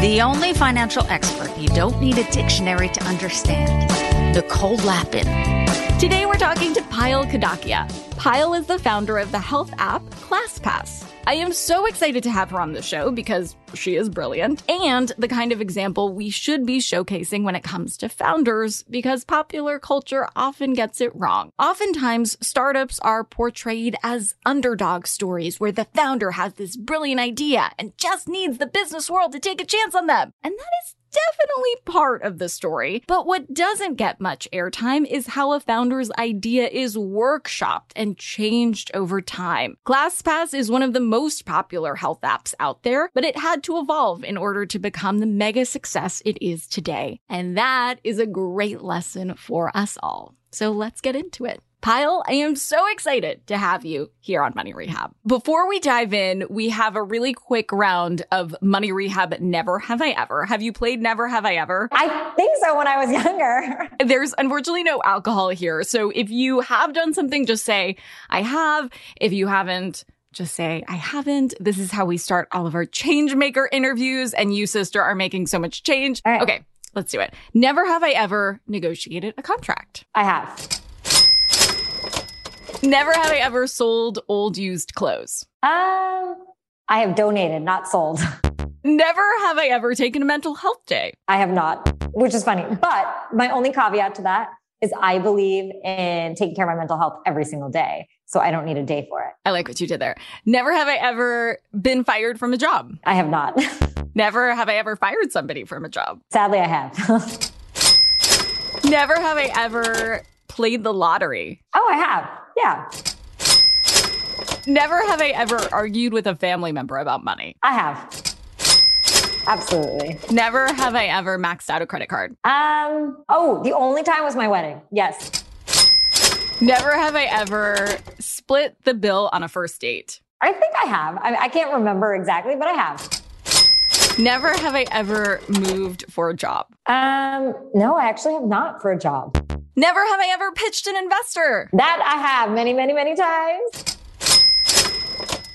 The only financial expert you don't need a dictionary to understand. Nicole Lapin. Today we're talking to Payal Kadakia. Payal is the founder of the health app ClassPass. I am so excited to have her on the show because she is brilliant and the kind of example we should be showcasing when it comes to founders because popular culture often gets it wrong. Oftentimes, startups are portrayed as underdog stories where the founder has this brilliant idea and just needs the business world to take a chance on them. And that is definitely part of the story. But what doesn't get much airtime is how a founder's idea is workshopped and changed over time. ClassPass is one of the most popular health apps out there, but it had to evolve in order to become the mega success it is today. And that is a great lesson for us all. So let's get into it. Payal, I am so excited to have you here on Money Rehab. Before we dive in, we have a really quick round of Money Rehab Never Have I Ever. Have you played Never Have I Ever? I think so when I was younger. There's unfortunately no alcohol here. So if you have done something, just say, I have. If you haven't, just say, I haven't. This is how we start all of our change maker interviews. And you, sister, are making so much change. Right. Okay, let's do it. Never have I ever negotiated a contract. I have. Never have I ever sold old used clothes. Um, I have donated, not sold. Never have I ever taken a mental health day. I have not, which is funny. But my only caveat to that is I believe in taking care of my mental health every single day. So I don't need a day for it. I like what you did there. Never have I ever been fired from a job. I have not. Never have I ever fired somebody from a job. Sadly, I have. Never have I ever played the lottery. oh, I have. Yeah, Never have I ever argued with a family member about money. I have. Absolutely. Never have I ever maxed out a credit card. Um, oh, the only time was my wedding. Yes. Never have I ever split the bill on a first date. I think I have. I, I can't remember exactly, but I have. Never have I ever moved for a job. Um, no, I actually have not for a job. Never have I ever pitched an investor. That I have many, many, many times.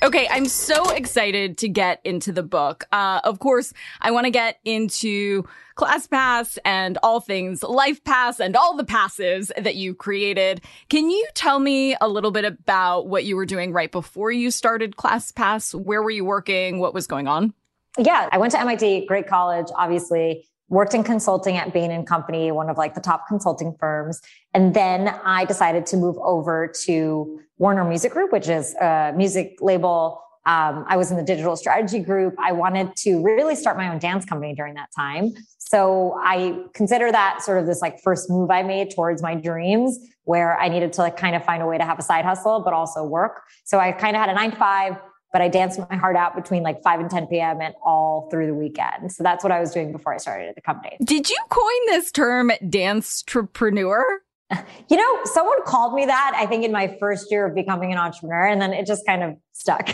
Okay, I'm so excited to get into the book. Uh, of course, I want to get into ClassPass and all things LifePass and all the passes that you created. Can you tell me a little bit about what you were doing right before you started ClassPass? Where were you working? What was going on? Yeah, I went to MIT, great college, obviously. Worked in consulting at Bain and Company, one of like the top consulting firms. And then I decided to move over to Warner Music Group, which is a music label. Um, I was in the digital strategy group. I wanted to really start my own dance company during that time. So I consider that sort of this like first move I made towards my dreams where I needed to like kind of find a way to have a side hustle, but also work. So I kind of had a nine to five, but I danced my heart out between like 5 and 10 p.m. and all through the weekend. So that's what I was doing before I started at the company. Did you coin this term dance entrepreneur? You know, someone called me that, I think in my first year of becoming an entrepreneur, and then it just kind of stuck.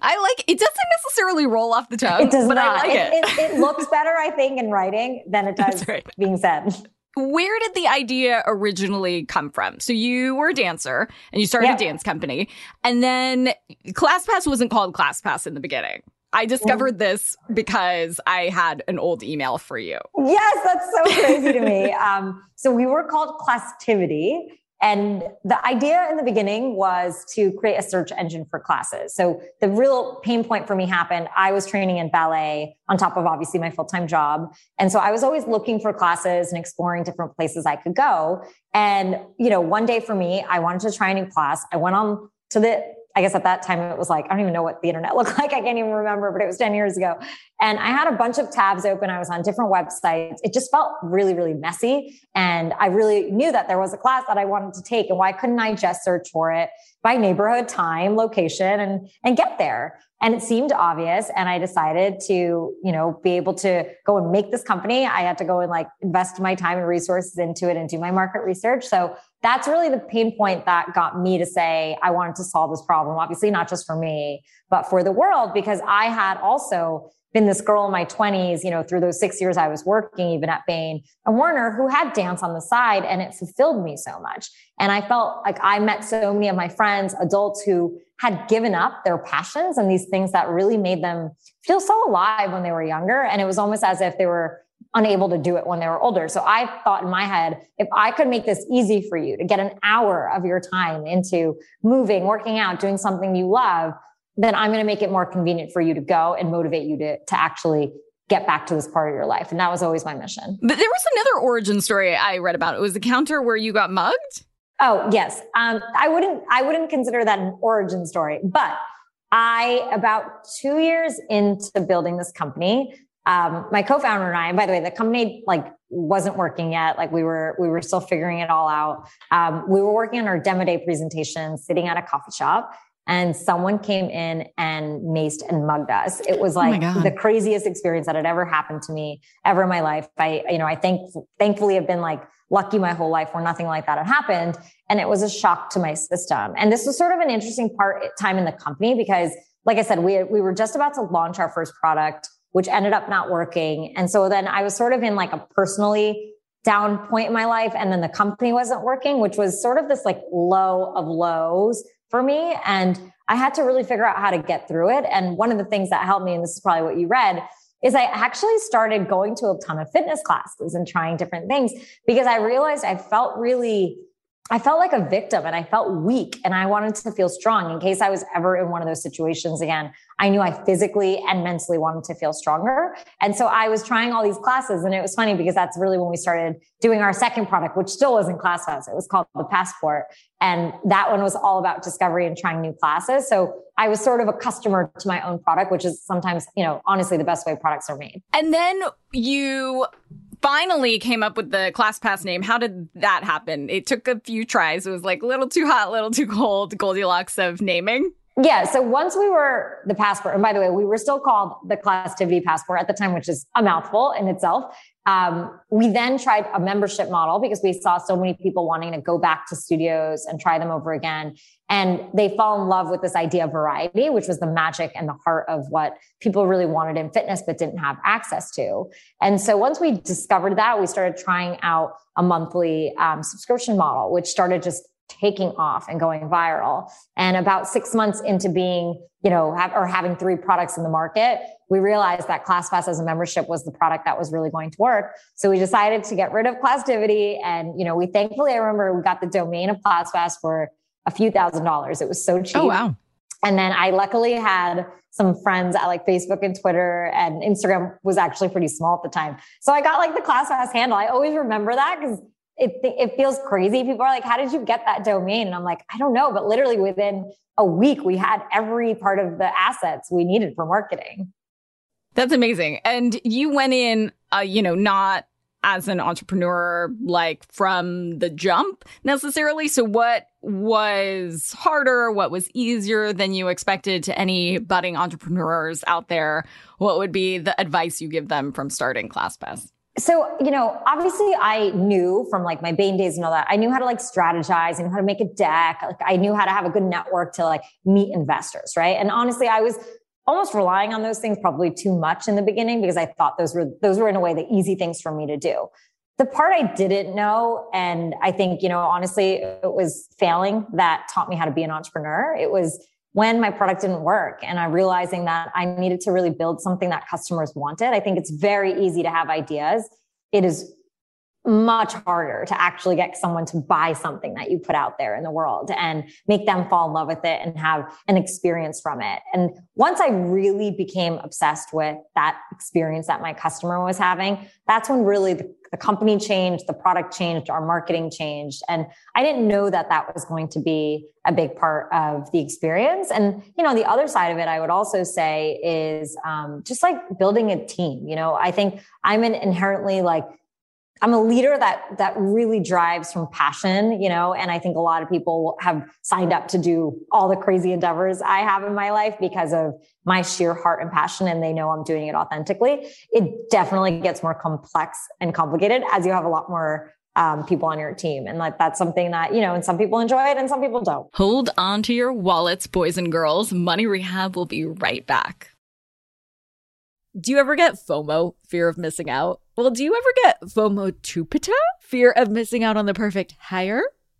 I like it doesn't necessarily roll off the tongue, It does but not. I like it. it, it looks better, I think, in writing than it does right. being said. Where did the idea originally come from? So you were a dancer and you started a dance company, and then ClassPass wasn't called ClassPass in the beginning. I discovered this because I had an old email for you. Yes, that's so crazy to me. Um, so we were called Classtivity. And the idea in the beginning was to create a search engine for classes. So the real pain point for me happened. I was training in ballet on top of obviously my full-time job. And so I was always looking for classes and exploring different places I could go. And, you know, one day for me, I wanted to try a new class. I went on to the I guess at that time it was like, I don't even know what the internet looked like. I can't even remember, but it was 10 years ago. And I had a bunch of tabs open. I was on different websites. It just felt really, really messy. And I really knew that there was a class that I wanted to take. And why couldn't I just search for it by neighborhood, time, location, and, and get there? And it seemed obvious. And I decided to, you know, be able to go and make this company. I had to go and like invest my time and resources into it and do my market research. So that's really the pain point that got me to say I wanted to solve this problem. Obviously, not just for me, but for the world, because I had also been this girl in my 20s, you know, through those six years I was working, even at Bain and Warner, who had dance on the side, and it fulfilled me so much. And I felt like I met so many of my friends, adults who had given up their passions and these things that really made them feel so alive when they were younger. And it was almost as if they were unable to do it when they were older. So I thought in my head, if I could make this easy for you to get an hour of your time into moving, working out, doing something you love, then I'm going to make it more convenient for you to go and motivate you to, to actually get back to this part of your life. And that was always my mission. But there was another origin story I read about. It was the counter where you got mugged. Oh, yes. Um, I wouldn't, I wouldn't consider that an origin story, but I, about two years into building this company, um, my co-founder and I, and by the way, the company like wasn't working yet. Like we were, we were still figuring it all out. Um, we were working on our demo day presentation, sitting at a coffee shop, and someone came in and maced and mugged us. It was oh like oh the craziest experience that had ever happened to me ever in my life. I, you know, I think thankfully have been like lucky my whole life where nothing like that had happened. And it was a shock to my system. And this was sort of an interesting part time in the company because like I said, we, we were just about to launch our first product which ended up not working. And so then I was sort of in like a personally down point in my life. And then the company wasn't working, which was sort of this like low of lows for me. And I had to really figure out how to get through it. And one of the things that helped me, and this is probably what you read, is I actually started going to a ton of fitness classes and trying different things because I realized I felt really I felt like a victim and I felt weak and I wanted to feel strong in case I was ever in one of those situations again. I knew I physically and mentally wanted to feel stronger. And so I was trying all these classes and it was funny because that's really when we started doing our second product, which still wasn't ClassPass. It was called the Passport. And that one was all about discovery and trying new classes. So I was sort of a customer to my own product, which is sometimes, you know, honestly the best way products are made. And then you finally came up with the ClassPass name. How did that happen? It took a few tries. It was like little too hot, little too cold, Goldilocks of naming. Yeah. So once we were the passport, and by the way, we were still called the Classtivity Passport at the time, which is a mouthful in itself. Um, we then tried a membership model because we saw so many people wanting to go back to studios and try them over again. And they fall in love with this idea of variety, which was the magic and the heart of what people really wanted in fitness, but didn't have access to. And so once we discovered that, we started trying out a monthly um, subscription model, which started just taking off and going viral. And about six months into being, you know, have, or having three products in the market, we realized that ClassPass as a membership was the product that was really going to work. So we decided to get rid of Classtivity. And, you know, we thankfully, I remember we got the domain of ClassPass for a few thousand dollars. It was so cheap. Oh, wow. And then I luckily had some friends at like Facebook and Twitter and Instagram was actually pretty small at the time. So I got like the ClassPass handle. I always remember that because it, it feels crazy. People are like, how did you get that domain? And I'm like, I don't know. But literally within a week, we had every part of the assets we needed for marketing. That's amazing. And you went in, uh, you know, not as an entrepreneur, like from the jump necessarily. So what was harder? What was easier than you expected to any budding entrepreneurs out there? What would be the advice you give them from starting ClassPass? So you know obviously i knew from like my bain days and all that i knew how to like strategize and how to make a deck. Like i knew how to have a good network to like meet investors right? And honestly i was almost relying on those things probably too much in the beginning because i thought those were those were in a way the easy things for me to do. The part I didn't know, and I think, you know, honestly, it was failing that taught me how to be an entrepreneur. It was when my product didn't work and I'm realizing that I needed to really build something that customers wanted. I think it's very easy to have ideas. It is much harder to actually get someone to buy something that you put out there in the world and make them fall in love with it and have an experience from it. And once I really became obsessed with that experience that my customer was having, that's when really the, the company changed, the product changed, our marketing changed. And I didn't know that that was going to be a big part of the experience. And, you know, the other side of it, I would also say is um, just like building a team. You know, I think I'm an inherently like I'm a leader that that really drives from passion, you know, and I think a lot of people have signed up to do all the crazy endeavors I have in my life because of my sheer heart and passion and they know I'm doing it authentically. It definitely gets more complex and complicated as you have a lot more um, people on your team. And like that's something that, you know, and some people enjoy it and some people don't. Hold on to your wallets, boys and girls. Money Rehab will be right back. Do you ever get FOMO, fear of missing out? Well, do you ever get FOMO tupita, fear of missing out on the perfect hire?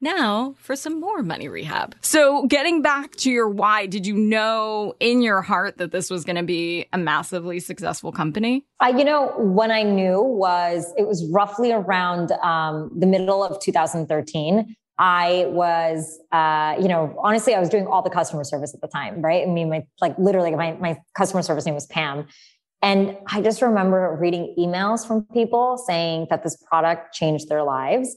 Now for some more money rehab. So, getting back to your why, did you know in your heart that this was going to be a massively successful company? I, you know, when I knew was it was roughly around um, the middle of 2013. I was, uh, you know, honestly, I was doing all the customer service at the time, right? I mean, my like literally, my my customer service name was Pam. And I just remember reading emails from people saying that this product changed their lives.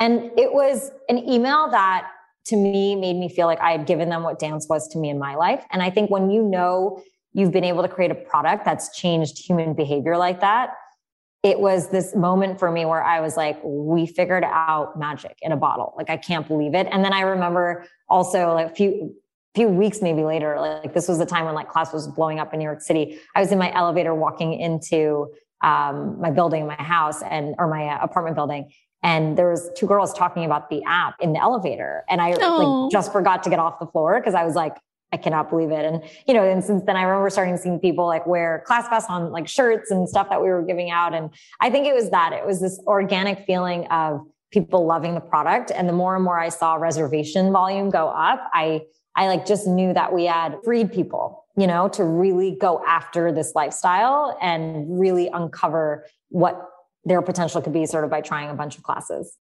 And it was an email that to me made me feel like I had given them what dance was to me in my life. And I think when you know you've been able to create a product that's changed human behavior like that, it was this moment for me where I was like, we figured out magic in a bottle. Like, I can't believe it. And then I remember also like a few, few weeks maybe later, like this was the time when like class was blowing up in New York City. I was in my elevator walking into um, my building, my house and, or my uh, apartment building and there was two girls talking about the app in the elevator. And i like oh. just forgot to get off the floor because i was like i cannot believe it. And you know and since then i remember starting seeing people like wear class classpass on like shirts and stuff that we were giving out. And i think it was that. It was this organic feeling of people loving the product. And the more and more i saw reservation volume go up i i like just knew that we had freed people you know to really go after this lifestyle and really uncover what their potential could be sort of by trying a bunch of classes.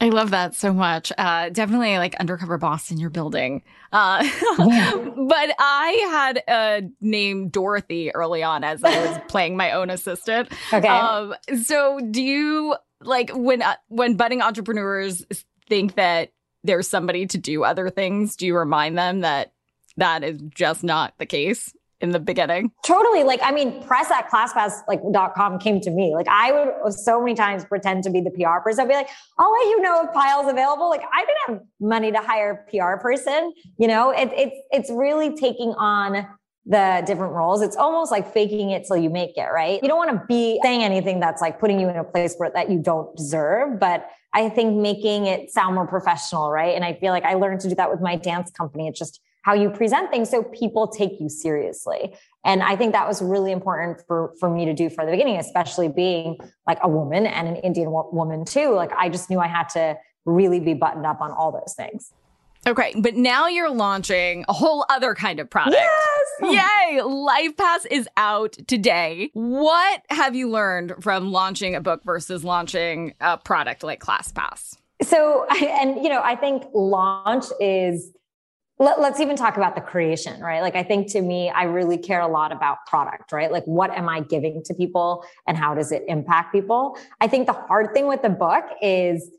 I love that so much. Uh, definitely like undercover boss in your building. Uh, yeah. but I had a name Dorothy early on as I was playing my own assistant. Okay. Um, so do you like when, uh, when budding entrepreneurs think that there's somebody to do other things, do you remind them that that is just not the case? In the beginning. Totally. Like, I mean, press at classpass like came to me. Like I would so many times pretend to be the PR person. I'd be like, I'll let you know if Payal's available. Like I didn't have money to hire a PR person. You know, it, it's, it's really taking on the different roles. It's almost like faking it till you make it, right? You don't want to be saying anything that's like putting you in a place where that you don't deserve, but I think making it sound more professional, right? And I feel like I learned to do that with my dance company. It's just how you present things so people take you seriously. And I think that was really important for, for me to do for the beginning, especially being like a woman and an Indian wo- woman too. Like I just knew I had to really be buttoned up on all those things. Okay, but now you're launching a whole other kind of product. Yes! Yay! Life Pass is out today. What have you learned from launching a book versus launching a product like ClassPass? So, and you know, I think launch is let, us even talk about the creation, right? Like, I think to me, I really care a lot about product, right? Like, what am I giving to people and how does it impact people? I think the hard thing with the book is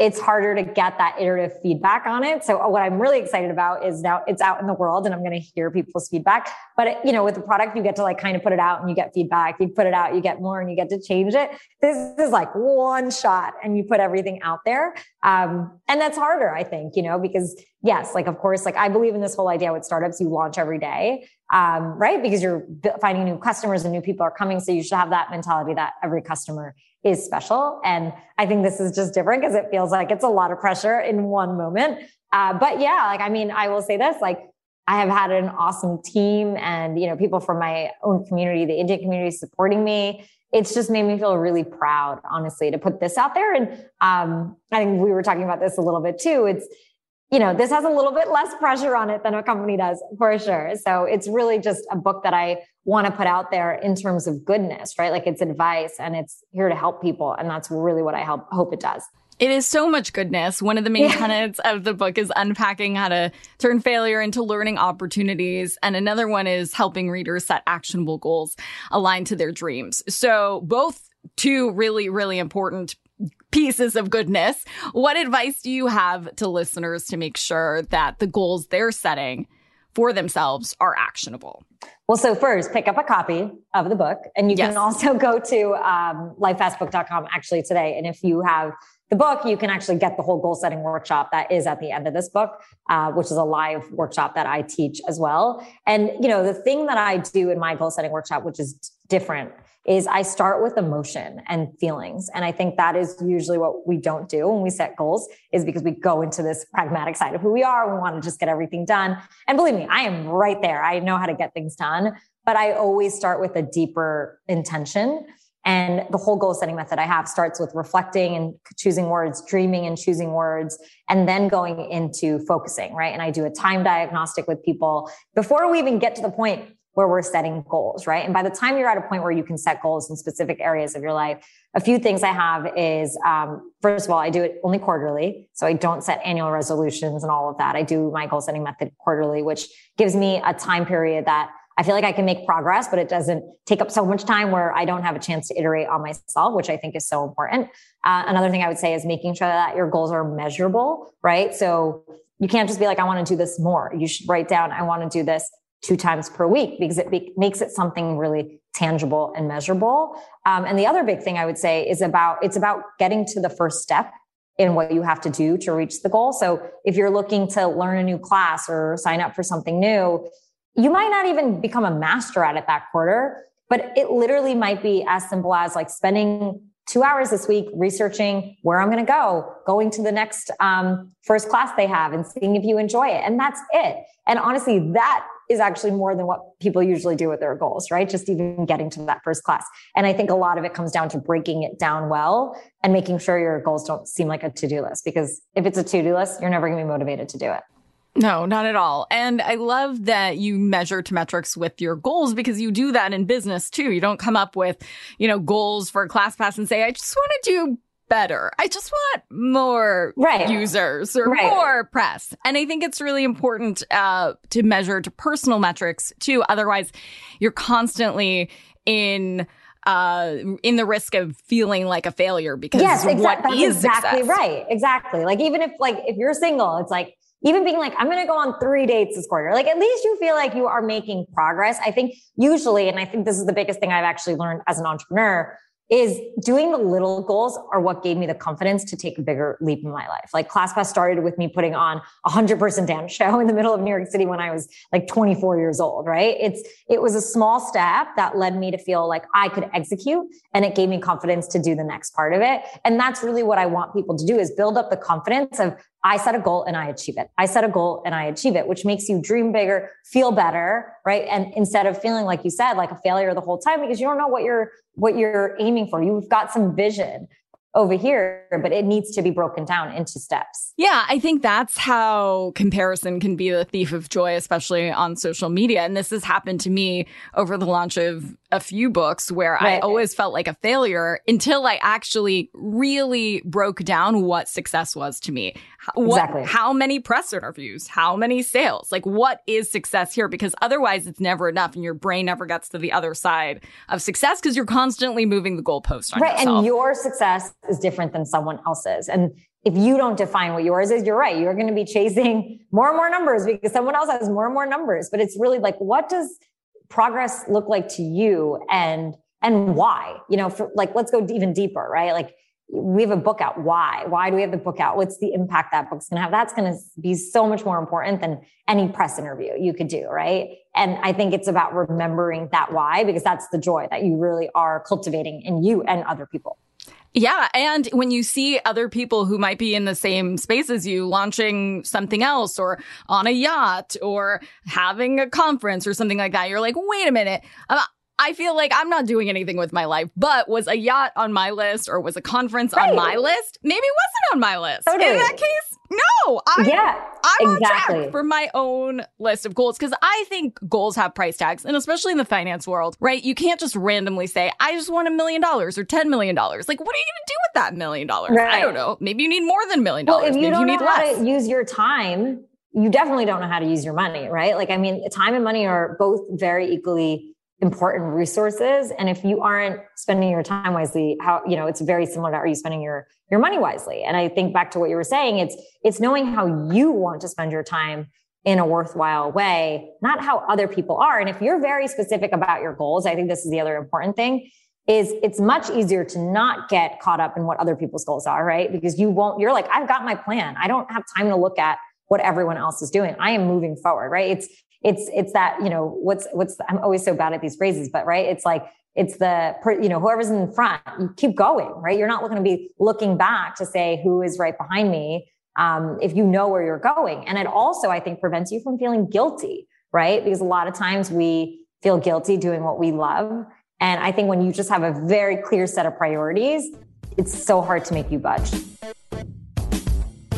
it's harder to get that iterative feedback on it. So what I'm really excited about is now it's out in the world and I'm going to hear people's feedback. But it, you know, with the product, you get to like kind of put it out and you get feedback. You put it out, you get more and you get to change it. This is like one shot and you put everything out there. Um, and that's harder, I think, you know, because yes, like, of course, like I believe in this whole idea with startups, you launch every day. Um, right. Because you're finding new customers and new people are coming. So you should have that mentality that every customer is special. And I think this is just different because it feels like it's a lot of pressure in one moment. Uh, but yeah, like, I mean, I will say this, like, I have had an awesome team and, you know, people from my own community, the Indian community supporting me. It's just made me feel really proud, honestly, to put this out there. And um, I think we were talking about this a little bit too. It's, you know, this has a little bit less pressure on it than a company does for sure. So it's really just a book that I want to put out there in terms of goodness, right? Like it's advice and it's here to help people. And that's really what I help, hope it does. It is so much goodness. One of the main yeah. tenets of the book is unpacking how to turn failure into learning opportunities. And another one is helping readers set actionable goals aligned to their dreams. So both two really, really important pieces of goodness. What advice do you have to listeners to make sure that the goals they're setting for themselves are actionable? Well, so first, pick up a copy of the book, and you yes. can also go to um, lifepassbook.com actually today. And if you have the book, you can actually get the whole goal setting workshop that is at the end of this book, uh, which is a live workshop that I teach as well. And you know, the thing that I do in my goal setting workshop, which is different, is I start with emotion and feelings. And I think that is usually what we don't do when we set goals is because we go into this pragmatic side of who we are. We want to just get everything done. And believe me, I am right there. I know how to get things done, but I always start with a deeper intention. And the whole goal setting method I have starts with reflecting and choosing words, dreaming and choosing words, and then going into focusing, right? And I do a time diagnostic with people before we even get to the point where we're setting goals, right? And by the time you're at a point where you can set goals in specific areas of your life, a few things I have is, um, first of all, I do it only quarterly. So I don't set annual resolutions and all of that. I do my goal setting method quarterly, which gives me a time period that I feel like I can make progress, but it doesn't take up so much time where I don't have a chance to iterate on myself, which I think is so important. Uh, another thing I would say is making sure that your goals are measurable, right? So you can't just be like, I want to do this more. You should write down, I want to do this two times per week because it be- makes it something really tangible and measurable. Um, and the other big thing I would say is about it's about getting to the first step in what you have to do to reach the goal. So if you're looking to learn a new class or sign up for something new, you might not even become a master at it that quarter, but it literally might be as simple as like spending two hours this week researching where I'm going to go, going to the next um, first class they have and seeing if you enjoy it. And that's it. And honestly, that is actually more than what people usually do with their goals, right? Just even getting to that first class. And I think a lot of it comes down to breaking it down well and making sure your goals don't seem like a to do list. Because if it's a to do list, you're never going to be motivated to do it. No, not at all. And I love that you measure to metrics with your goals because you do that in business too. You don't come up with, you know, goals for a ClassPass and say, I just want to do better. I just want more right. users or right. more press. And I think it's really important uh, to measure to personal metrics too. Otherwise, you're constantly in uh in the risk of feeling like a failure because yes, exactly. That's exactly success? right. Exactly. Like even if like if you're single, it's like even being like, I'm going to go on three dates this quarter. Like at least you feel like you are making progress. I think usually, and I think this is the biggest thing I've actually learned as an entrepreneur is doing the little goals are what gave me the confidence to take a bigger leap in my life. Like ClassPass started with me putting on a hundred person dance show in the middle of New York City when I was like 24 years old, right? It's, it was a small step that led me to feel like I could execute and it gave me confidence to do the next part of it. And that's really what I want people to do is build up the confidence of I set a goal and I achieve it. I set a goal and I achieve it, which makes you dream bigger, feel better, right? And instead of feeling like you said, like a failure the whole time because you don't know what you're what you're aiming for. You've got some vision over here, but it needs to be broken down into steps. Yeah, I think that's how comparison can be the thief of joy, especially on social media. And this has happened to me over the launch of a few books where right. I always felt like a failure until I actually really broke down what success was to me. What, exactly. How many press interviews? How many sales? Like, what is success here? Because otherwise, it's never enough, and your brain never gets to the other side of success because you're constantly moving the goalpost. right, yourself. and your success is different than someone else's, and if you don't define what yours is, you're right. You're going to be chasing more and more numbers because someone else has more and more numbers. But it's really like, what does progress look like to you and and why? You know for, like let's go even deeper right? Like we have a book out. Why? Why do we have the book out? What's the impact that book's going to have? That's going to be so much more important than any press interview you could do right? And i think it's about remembering that why because that's the joy that you really are cultivating in you and other people yeah. And when you see other people who might be in the same space as you launching something else or on a yacht or having a conference or something like that, you're like, wait a minute. Uh, I feel like I'm not doing anything with my life, but was a yacht on my list or was a conference right. on my list? Maybe it wasn't on my list. Totally. In that case, no. I'm, yeah, I'm exactly. on track for my own list of goals because I think goals have price tags, and especially in the finance world, right? You can't just randomly say, I just want a million dollars or $10 million. Like, what are you going to do with that million dollars? I don't know. Maybe you need more than a million dollars. Well, if you Maybe don't you need know less. how to use your time, you definitely don't know how to use your money, right? Like, I mean, time and money are both very equally important resources. And if you aren't spending your time wisely how you know it's very similar to are you spending your your money wisely. And i think back to what you were saying it's it's knowing how you want to spend your time in a worthwhile way not how other people are. And if you're very specific about your goals i think this is the other important thing is it's much easier to not get caught up in what other people's goals are right? Because you won't you're like i've got my plan. I don't have time to look at what everyone else is doing. I am moving forward right? It's it's it's that you know what's what's i'm always so bad at these phrases but right it's like it's the you know whoever's in front you keep going right? You're not going to be looking back to say who is right behind me um, if you know where you're going. And it also i think prevents you from feeling guilty right? Because a lot of times we feel guilty doing what we love. And i think when you just have a very clear set of priorities it's so hard to make you budge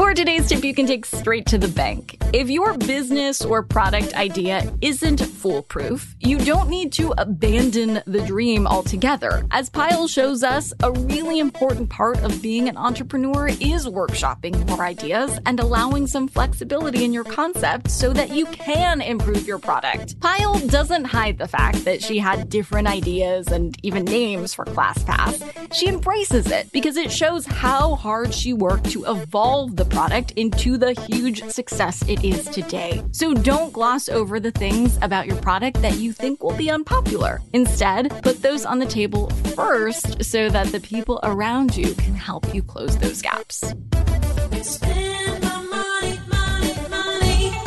for today's tip, you can take straight to the bank. If your business or product idea isn't foolproof, you don't need to abandon the dream altogether. As Payal shows us, a really important part of being an entrepreneur is workshopping your ideas and allowing some flexibility in your concept so that you can improve your product. Payal doesn't hide the fact that she had different ideas and even names for ClassPass. She embraces it because it shows how hard she worked to evolve the product into the huge success it is today. So don't gloss over the things about your product that you think will be unpopular. Instead, put those on the table first so that the people around you can help you close those gaps.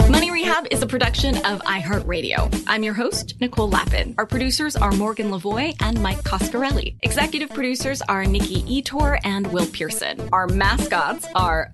Money Rehab is a production of iHeartRadio. I'm your host, Nicole Lapin. Our producers are Morgan Lavoie and Mike Coscarelli. Executive producers are Nikki Ettore and Will Pearson. Our mascots are